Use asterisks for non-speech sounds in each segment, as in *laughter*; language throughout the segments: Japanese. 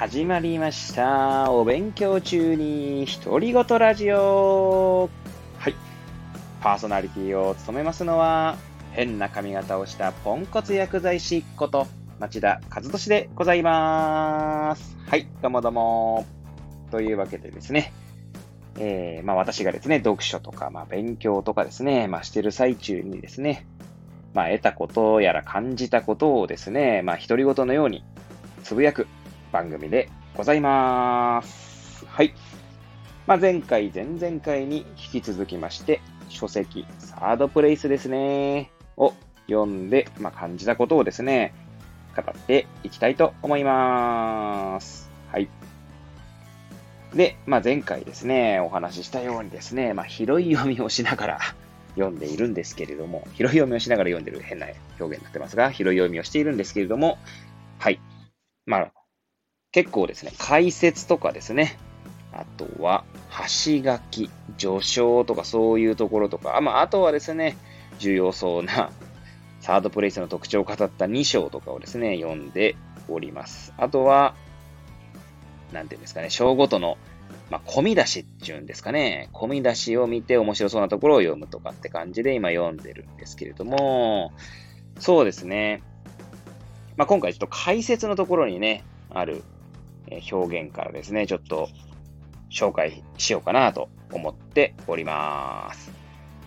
始まりました。お勉強中に独り言ラジオ。はい。パーソナリティを務めますのは、変な髪型をしたポンコツ薬剤師こと、町田和俊でございます。はい、どうもどうも。というわけでですね、えー、まあ私がですね、読書とか、まあ勉強とかですね、まあしてる最中にですね、まあ得たことやら感じたことをですね、まあ独り言のようにつぶやく番組でございます。はい。まあ、前回、前々回に引き続きまして、書籍、サードプレイスですね、を読んで、まあ、感じたことをですね、語っていきたいと思います。はい。で、まあ、前回ですね、お話ししたようにですね、まあ、拾い読みをしながら *laughs* 読んでいるんですけれども、拾い読みをしながら読んでる変な表現になってますが、拾い読みをしているんですけれども、はい。まあ、結構ですね、解説とかですね、あとは、橋書き、序章とかそういうところとか、あまあ、あとはですね、重要そうなサードプレイスの特徴を語った2章とかをですね、読んでおります。あとは、なんていうんですかね、章ごとの、まあ、込み出しっていうんですかね、込み出しを見て面白そうなところを読むとかって感じで今読んでるんですけれども、そうですね、まあ、今回ちょっと解説のところにね、ある表現からですね、ちょっと紹介しようかなと思っております。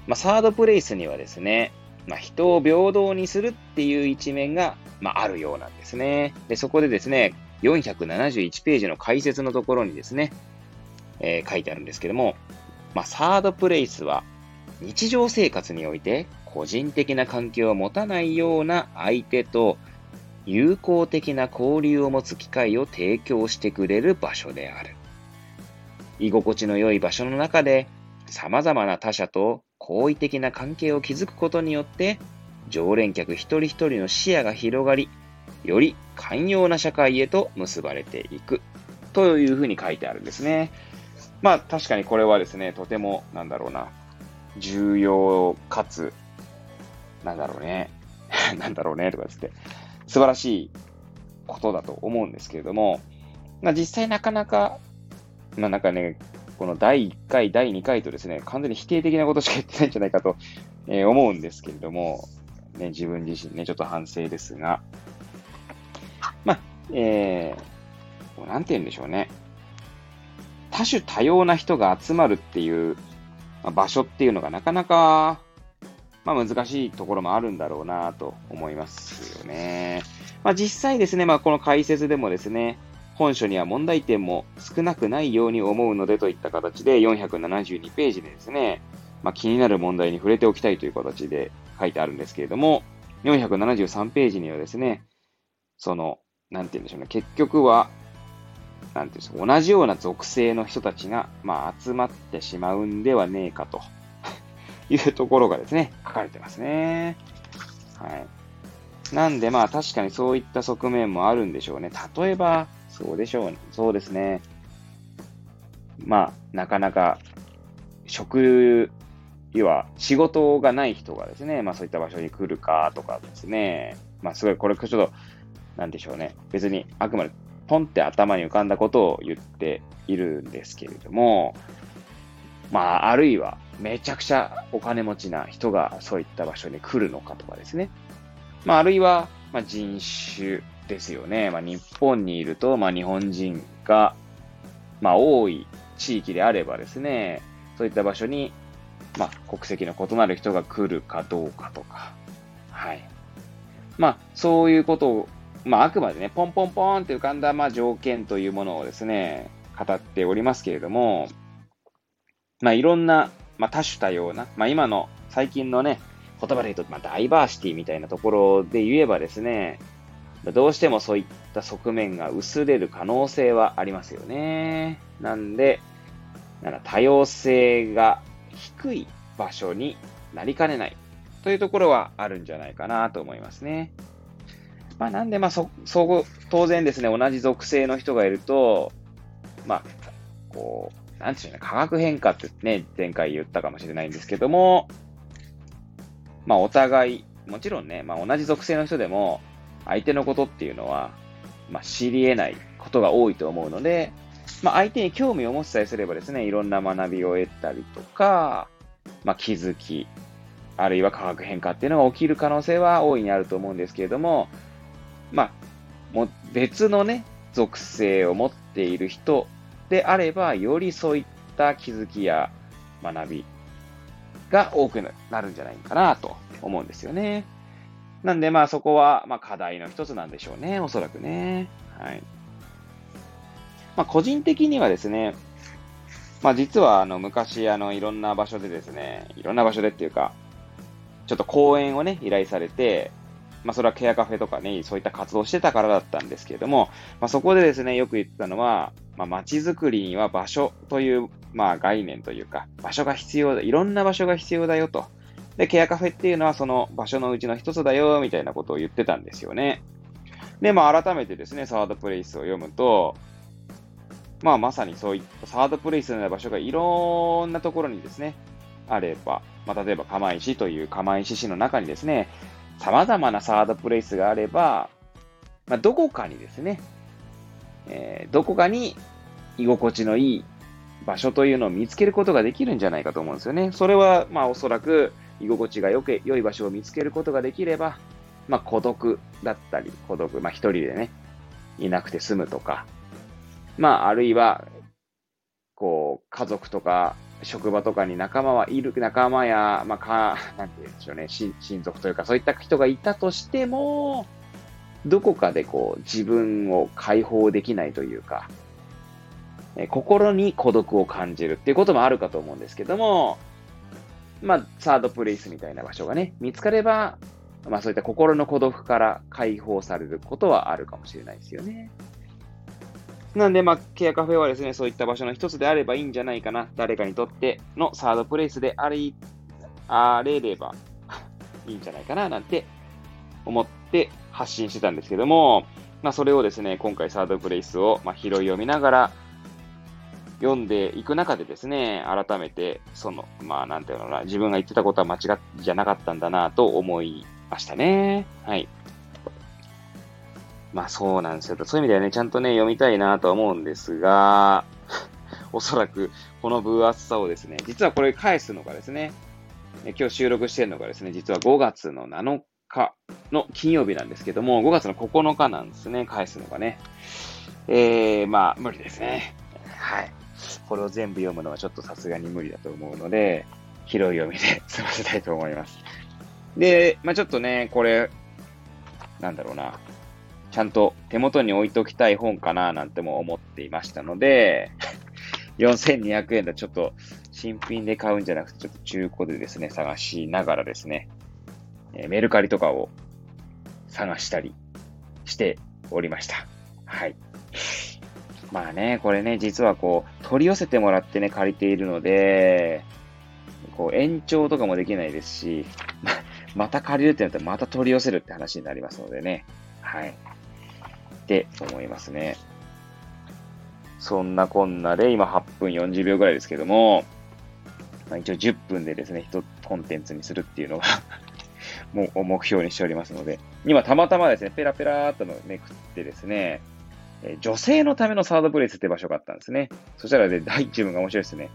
まあ、サードプレイスにはですね、まあ、人を平等にするっていう一面が、まあ、あるようなんですね。で、そこでですね、471ページの解説のところにですね、えー書いてあるんですけども、まあ、サードプレイスは日常生活において個人的な関係を持たないような相手と友好的な交流を持つ機会を提供してくれる場所である。居心地の良い場所の中で様々な他者と好意的な関係を築くことによって常連客一人一人の視野が広がり、より寛容な社会へと結ばれていくというふうに書いてあるんですね。まあ確かにこれはですね、とてもなんだろうな、重要かつ、なんだろうね、*laughs* なんだろうねとかつって、素晴らしいことだと思うんですけれども、まあ、実際なかなか、まあなんかね、この第1回、第2回とですね、完全に否定的なことしか言ってないんじゃないかと、えー思うんですけれども、ね、自分自身ね、ちょっと反省ですが、まあ、えー、なんて言うんでしょうね。多種多様な人が集まるっていう、ま場所っていうのがなかなか、まあ難しいところもあるんだろうなと思いますよね。まあ実際ですね、まあこの解説でもですね、本書には問題点も少なくないように思うのでといった形で472ページでですね、まあ気になる問題に触れておきたいという形で書いてあるんですけれども、473ページにはですね、その、なんて言うんでしょうね、結局は、なんていうんですか、同じような属性の人たちが、まあ集まってしまうんではねえかと。いうところがですね、書かれてますね。はい。なんでまあ確かにそういった側面もあるんでしょうね。例えば、そうでしょう、そうですね。まあ、なかなか、職、要は仕事がない人がですね、まあそういった場所に来るかとかですね、まあすごい、これちょっと、なんでしょうね。別にあくまでポンって頭に浮かんだことを言っているんですけれども、まあ、あるいは、めちゃくちゃお金持ちな人がそういった場所に来るのかとかですね。まあ、あるいは、まあ、人種ですよね。まあ、日本にいると、まあ、日本人が、まあ、多い地域であればですね、そういった場所に、まあ、国籍の異なる人が来るかどうかとか、はい。まあ、そういうことを、まあ、あくまでね、ポンポンポンって浮かんだ、まあ、条件というものをですね、語っておりますけれども、まあ、いろんな、まあ、多種多様な、まあ、今の最近のね、言葉で言うと、まあ、ダイバーシティみたいなところで言えばですね、どうしてもそういった側面が薄れる可能性はありますよね。なんで、なん多様性が低い場所になりかねないというところはあるんじゃないかなと思いますね。まあ、なんで、まあ、そ、そ、当然ですね、同じ属性の人がいると、まあ、こう、なんていうの、化学変化ってね、前回言ったかもしれないんですけども、まあ、お互い、もちろんね、まあ、同じ属性の人でも、相手のことっていうのは、まあ、知り得ないことが多いと思うので、まあ、相手に興味を持ちさえすればですね、いろんな学びを得たりとか、まあ、気づき、あるいは化学変化っていうのが起きる可能性は大いにあると思うんですけれども、まあ、も別のね、属性を持っている人であれば、よりそういった気づきや学びが多くなるんじゃないかなと思うんですよね。なんでまあそこはまあ課題の一つなんでしょうね、おそらくね。はい。まあ個人的にはですね、まあ実はあの昔あのいろんな場所でですね、いろんな場所でっていうか、ちょっと講演をね、依頼されて、まあそれはケアカフェとかね、そういった活動してたからだったんですけれども、まあそこでですね、よく言ってたのは、まあ街づくりには場所という、まあ概念というか、場所が必要だ、いろんな場所が必要だよと。で、ケアカフェっていうのはその場所のうちの一つだよ、みたいなことを言ってたんですよね。で、まあ改めてですね、サードプレイスを読むと、まあまさにそういったサードプレイスのような場所がいろんなところにですね、あれば、まあ例えば釜石という釜石市の中にですね、様々なサードプレイスがあれば、まあどこかにですね、えー、どこかに居心地のいい場所というのを見つけることができるんじゃないかと思うんですよね。それは、まあおそらく、居心地がよく、良い場所を見つけることができれば、まあ、孤独だったり、孤独、まあ、一人でね、いなくて済むとか、まあ、あるいは、こう、家族とか、職場とかに仲間はいる、仲間や、まあ、か、なんて言うんでしょうね、親族というか、そういった人がいたとしても、どこかでこう、自分を解放できないというか、え心に孤独を感じるっていうこともあるかと思うんですけども、まあ、サードプレイスみたいな場所がね、見つかれば、まあそういった心の孤独から解放されることはあるかもしれないですよね。なんで、まあ、ケアカフェはですね、そういった場所の一つであればいいんじゃないかな。誰かにとってのサードプレイスであり、あれれば *laughs* いいんじゃないかな、なんて思って発信してたんですけども、まあ、それをですね、今回サードプレイスを、ま、拾い読みながら、読んでいく中でですね、改めて、その、まあ、なんていうのかな、自分が言ってたことは間違っじゃなかったんだなと思いましたね。はい。まあそうなんですよ。そういう意味ではね、ちゃんとね、読みたいなとは思うんですが、*laughs* おそらくこの分厚さをですね、実はこれ返すのがですね、今日収録してるのがですね、実は5月の7日の金曜日なんですけども、5月の9日なんですね、返すのがね。えー、まあ、無理ですね。はい。これを全部読むのはちょっとさすがに無理だと思うので、広い読みで *laughs* 済ませたいと思います。で、まあちょっとね、これ、なんだろうな、ちゃんと手元に置いときたい本かななんても思っていましたので、*laughs* 4200円だちょっと新品で買うんじゃなくて、ちょっと中古でですね、探しながらですね、えメルカリとかを探したりしておりました。はい。まあね、これね、実はこう、取り寄せてもらってね、借りているので、こう、延長とかもできないですし、*laughs* また借りるってなったらまた取り寄せるって話になりますのでね。はい。って思いますね。そんなこんなで、今8分40秒ぐらいですけども、まあ、一応10分でですね、一コンテンツにするっていうのがもう目標にしておりますので、今たまたまですね、ペラペラーっとめくってですね、え女性のためのサードプレイスって場所があったんですね。そしたらね、第1部が面白いですね。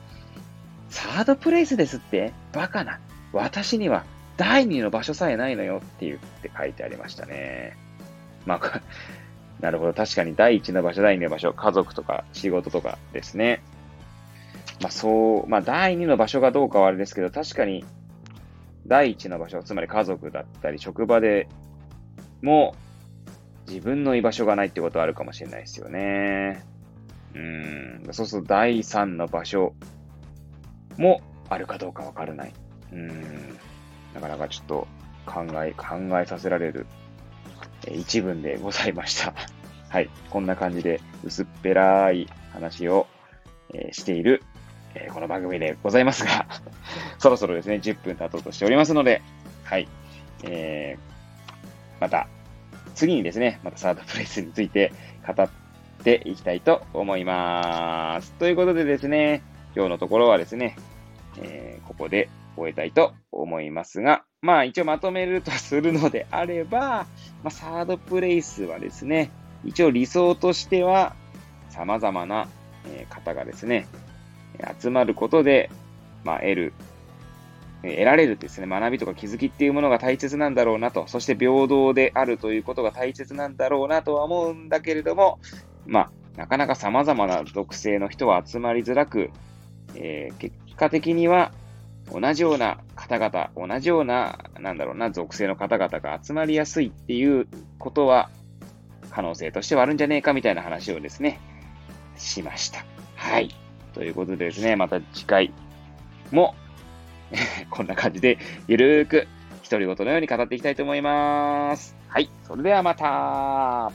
サードプレイスですってバカな。私には第2の場所さえないのよって言って書いてありましたね。まあ、*laughs* なるほど。確かに第1の場所、第2の場所、家族とか仕事とかですね。まあそう、まあ第2の場所がどうかはあれですけど、確かに第1の場所、つまり家族だったり職場でも自分の居場所がないってことはあるかもしれないですよね。うん。そうすると第三の場所もあるかどうかわからない。うん。なかなかちょっと考え、考えさせられる一文でございました。*laughs* はい。こんな感じで薄っぺらい話を、えー、している、えー、この番組でございますが *laughs* そろそろですね、10分経とうとしておりますので、はい。えー、また次にですね、またサードプレイスについて語っていきたいと思います。ということでですね、今日のところはですね、えー、ここで終えたいと思いますが、まあ一応まとめるとするのであれば、まあ、サードプレイスはですね、一応理想としては、様々な方がですね、集まることで、まあ、得る、得られるですね、学びとか気づきっていうものが大切なんだろうなと、そして平等であるということが大切なんだろうなとは思うんだけれども、まあ、なかなか様々な属性の人は集まりづらく、えー、結果的には同じような方々、同じような、なんだろうな、属性の方々が集まりやすいっていうことは、可能性としてはあるんじゃねえかみたいな話をですね、しました。はい。ということでですね、また次回も *laughs* こんな感じでゆるーく独り言のように語っていきたいと思います。はい。それではまた